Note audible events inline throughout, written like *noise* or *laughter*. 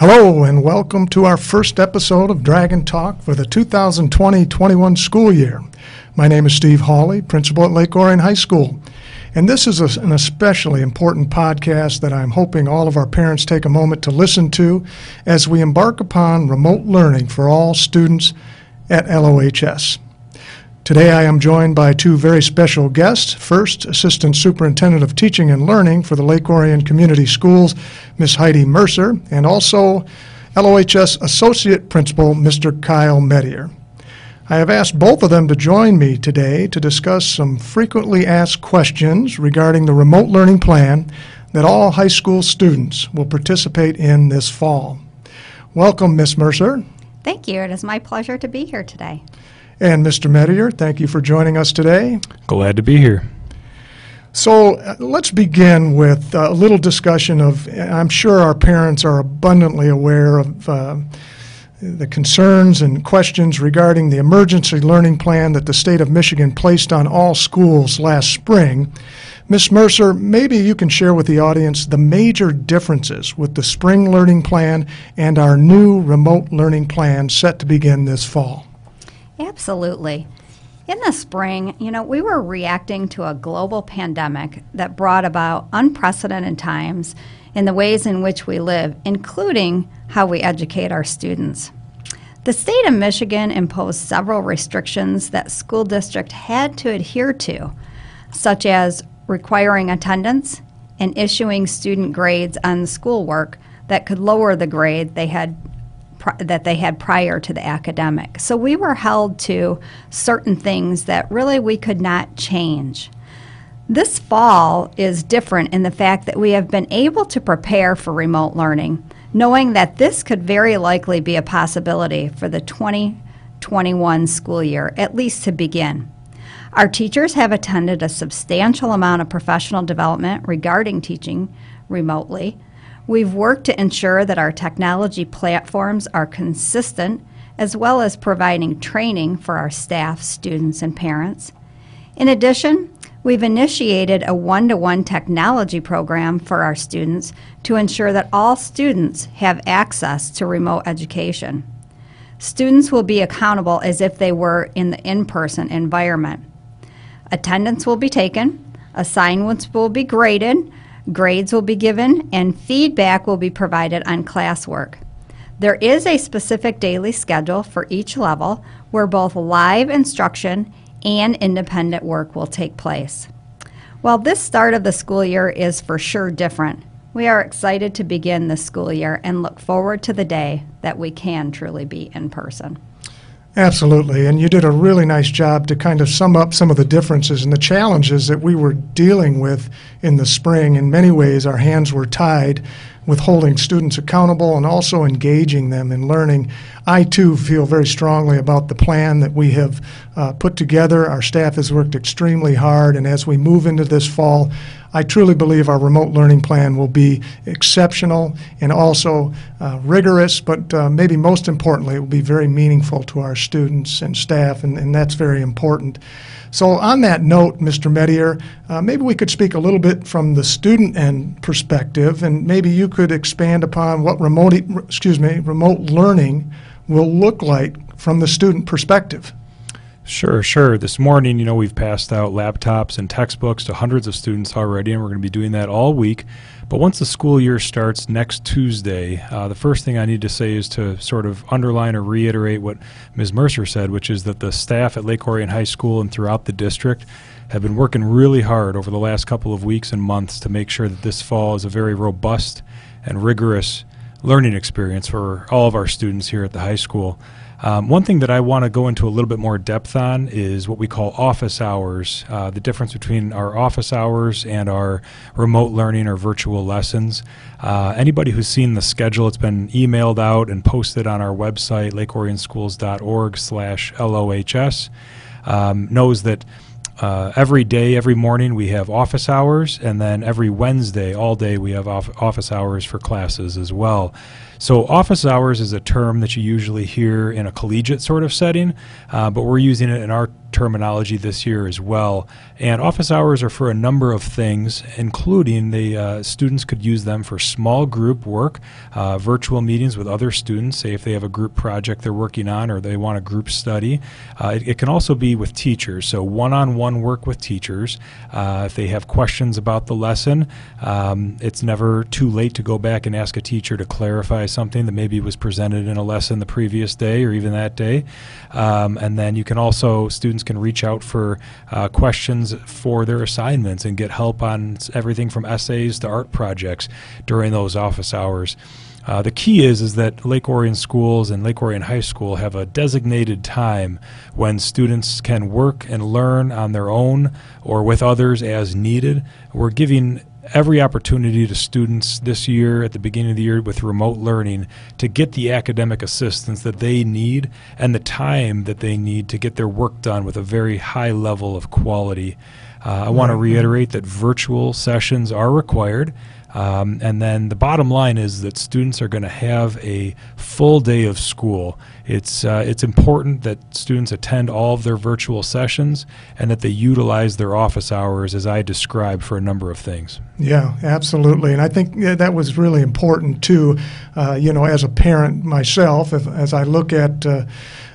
Hello, and welcome to our first episode of Dragon Talk for the 2020 21 school year. My name is Steve Hawley, principal at Lake Orion High School. And this is an especially important podcast that I'm hoping all of our parents take a moment to listen to as we embark upon remote learning for all students at LOHS. Today I am joined by two very special guests. First, Assistant Superintendent of Teaching and Learning for the Lake Orion Community Schools, Ms. Heidi Mercer, and also LOHS Associate Principal, Mr. Kyle Medier. I have asked both of them to join me today to discuss some frequently asked questions regarding the remote learning plan that all high school students will participate in this fall. Welcome, Ms. Mercer. Thank you. It is my pleasure to be here today. And Mr. Medier, thank you for joining us today. Glad to be here. So uh, let's begin with a little discussion of. I'm sure our parents are abundantly aware of uh, the concerns and questions regarding the emergency learning plan that the state of Michigan placed on all schools last spring. Ms. Mercer, maybe you can share with the audience the major differences with the spring learning plan and our new remote learning plan set to begin this fall. Absolutely. In the spring, you know, we were reacting to a global pandemic that brought about unprecedented times in the ways in which we live, including how we educate our students. The state of Michigan imposed several restrictions that school districts had to adhere to, such as requiring attendance and issuing student grades on schoolwork that could lower the grade they had that they had prior to the academic. So we were held to certain things that really we could not change. This fall is different in the fact that we have been able to prepare for remote learning, knowing that this could very likely be a possibility for the 2021 school year, at least to begin. Our teachers have attended a substantial amount of professional development regarding teaching remotely. We've worked to ensure that our technology platforms are consistent, as well as providing training for our staff, students, and parents. In addition, we've initiated a one to one technology program for our students to ensure that all students have access to remote education. Students will be accountable as if they were in the in person environment. Attendance will be taken, assignments will be graded, Grades will be given and feedback will be provided on classwork. There is a specific daily schedule for each level where both live instruction and independent work will take place. While this start of the school year is for sure different, we are excited to begin the school year and look forward to the day that we can truly be in person. Absolutely. And you did a really nice job to kind of sum up some of the differences and the challenges that we were dealing with in the spring. In many ways, our hands were tied with holding students accountable and also engaging them in learning. I too feel very strongly about the plan that we have uh, put together. Our staff has worked extremely hard, and as we move into this fall, I truly believe our remote learning plan will be exceptional and also uh, rigorous, but uh, maybe most importantly, it will be very meaningful to our students and staff, and, and that's very important. So, on that note, Mr. Medier, uh, maybe we could speak a little bit from the student end perspective, and maybe you could expand upon what remote, excuse me, remote learning will look like from the student perspective. Sure, sure. This morning, you know, we've passed out laptops and textbooks to hundreds of students already, and we're going to be doing that all week. But once the school year starts next Tuesday, uh, the first thing I need to say is to sort of underline or reiterate what Ms. Mercer said, which is that the staff at Lake Orion High School and throughout the district have been working really hard over the last couple of weeks and months to make sure that this fall is a very robust and rigorous learning experience for all of our students here at the high school. Um, one thing that I want to go into a little bit more depth on is what we call office hours, uh, the difference between our office hours and our remote learning or virtual lessons. Uh, anybody who's seen the schedule, it's been emailed out and posted on our website, lakeorionschools.org slash LOHS, um, knows that uh, every day, every morning, we have office hours, and then every Wednesday, all day, we have off- office hours for classes as well. So, office hours is a term that you usually hear in a collegiate sort of setting, uh, but we're using it in our terminology this year as well. And office hours are for a number of things, including the uh, students could use them for small group work, uh, virtual meetings with other students, say if they have a group project they're working on or they want a group study. Uh, it, it, can also be with teachers, so one on one work with teachers. Uh, if they have questions about the lesson, um, it's never too late to go back and ask a teacher to clarify something that maybe was presented in a lesson the previous day or even that day. Um, and then you can also, students can reach out for uh, questions for their assignments and get help on everything from essays to art projects during those office hours. Uh, the key is is that Lake Orion schools and Lake Orion High School have a designated time when students can work and learn on their own or with others as needed. We're giving every opportunity to students this year at the beginning of the year with remote learning to get the academic assistance that they need and the time that they need to get their work done with a very high level of quality. Uh, I want to reiterate that virtual sessions are required. Um, and then the bottom line is that students are going to have a full day of school. It's, uh, it's important that students attend all of their virtual sessions and that they utilize their office hours as I described for a number of things. Yeah, absolutely. And I think that was really important too. Uh, you know, as a parent myself, if, as I look at uh,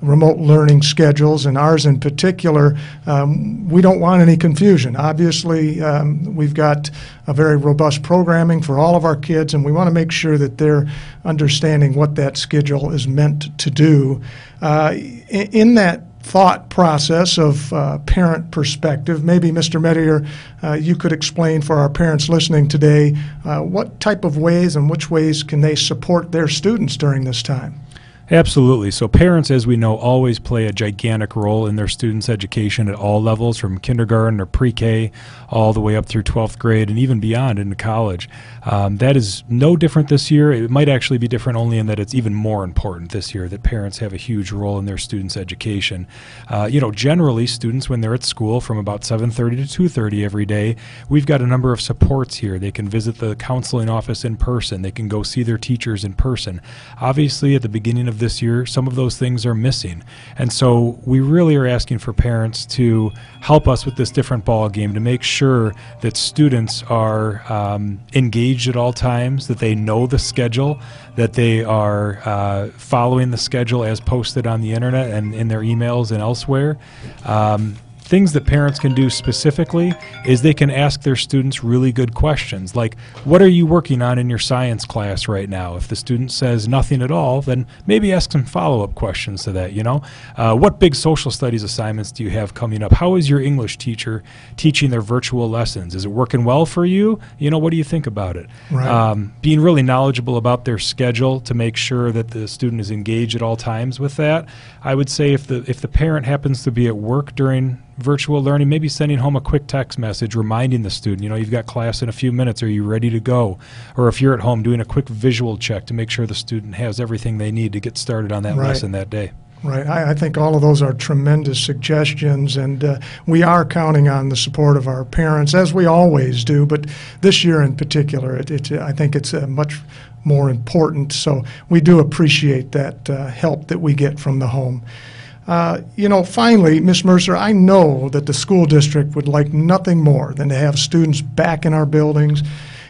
remote learning schedules, and ours in particular, um, we don't want any confusion. Obviously, um, we've got a very robust programming for all of our kids, and we want to make sure that they're understanding what that schedule is meant to do. Uh, in, that thought process of uh, parent perspective. Maybe, Mr. Medier, uh, you could explain for our parents listening today uh, what type of ways and which ways can they support their students during this time? Absolutely. So, parents, as we know, always play a gigantic role in their students' education at all levels, from kindergarten or pre K all the way up through 12th grade and even beyond into college. Um, that is no different this year. It might actually be different only in that it's even more important this year that parents have a huge role in their students' education. Uh, you know, generally, students, when they're at school from about 7.30 to 2.30 every day, we've got a number of supports here. They can visit the counseling office in person. They can go see their teachers in person. Obviously, at the beginning of this year, some of those things are missing. And so we really are asking for parents to help us with this different ball game to make sure that students are um, engaged at all times, that they know the schedule, that they are uh, following the schedule as posted on the internet and in their emails and elsewhere. Um, things that parents can do specifically is they can ask their students really good questions like what are you working on in your science class right now? If the student says nothing at all then maybe ask some follow-up questions to that you know? Uh, what big social studies assignments do you have coming up? How is your english teacher teaching their virtual lessons? Is it working well for you? You know what do you think about it? Right. um, being really knowledgeable about their schedule to make sure that the student is engaged at all times with that. I would say if the if the parent happens to be at work during virtual learning, maybe sending home a quick text message reminding the student, you know, you've got class in a few minutes. Are you ready to go? Or if you're at home, doing a quick visual check to make sure the student has everything they need to get started on that right. lesson that day. Right. I, I, think all of those are tremendous suggestions, and uh, we are counting on the support of our parents, as we always do. But this year in particular, it, it I think it's uh, much more important. So we do appreciate that uh, help that we get from the home. Uh, you know, finally, Ms. Mercer, I know that the school district would like nothing more than to have students back in our buildings.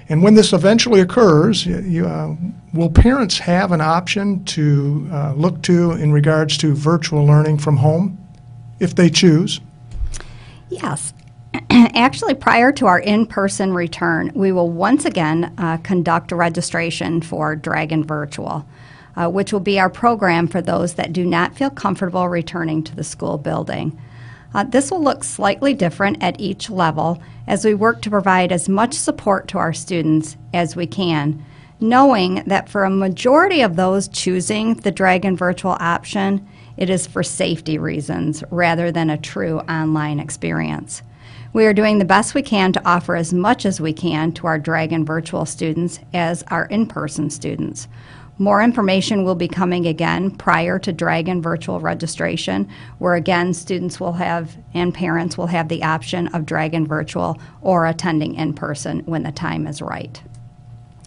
And when this eventually occurs, you, uh, will parents have an option to uh, look to in regards to virtual learning from home if they choose? Yes. *clears throat* Actually, prior to our in person return, we will once again uh, conduct a registration for Dragon Virtual uh, which will be our program for those that do not feel comfortable returning to the school building. Uh, this will look slightly different at each level as we work to provide as much support to our students as we can, knowing that for a majority of those choosing the Dragon Virtual option, it is for safety reasons rather than a true online experience. We are doing the best we can to offer as much as we can to our Dragon Virtual students as our in person students. More information will be coming again prior to Dragon virtual registration, where again students will have and parents will have the option of Dragon virtual or attending in person when the time is right.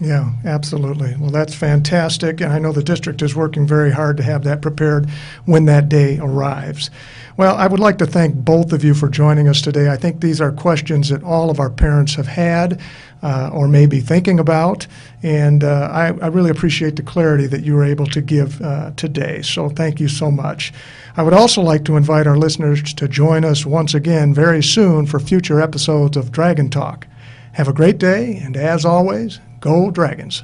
Yeah, absolutely. Well, that's fantastic, and I know the district is working very hard to have that prepared when that day arrives. Well, I would like to thank both of you for joining us today. I think these are questions that all of our parents have had uh, or may be thinking about, and uh, I, I really appreciate the clarity that you were able to give uh, today. So, thank you so much. I would also like to invite our listeners to join us once again very soon for future episodes of Dragon Talk. Have a great day, and as always, Gold Dragons.